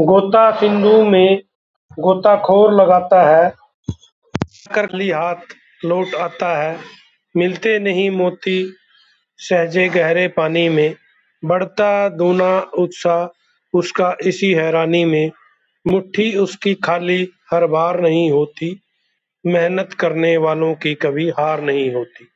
गोता सिंधु में गोताखोर लगाता है। कर ली हाथ लौट आता है। मिलते नहीं मोती, सहजे गहरे पानी में। बढ़ता दूना उत्साह उसका इसी हैरानी में। मुट्ठी उसकी खाली हर बार नहीं होती। मेहनत करने वालों की कभी हार नहीं होती।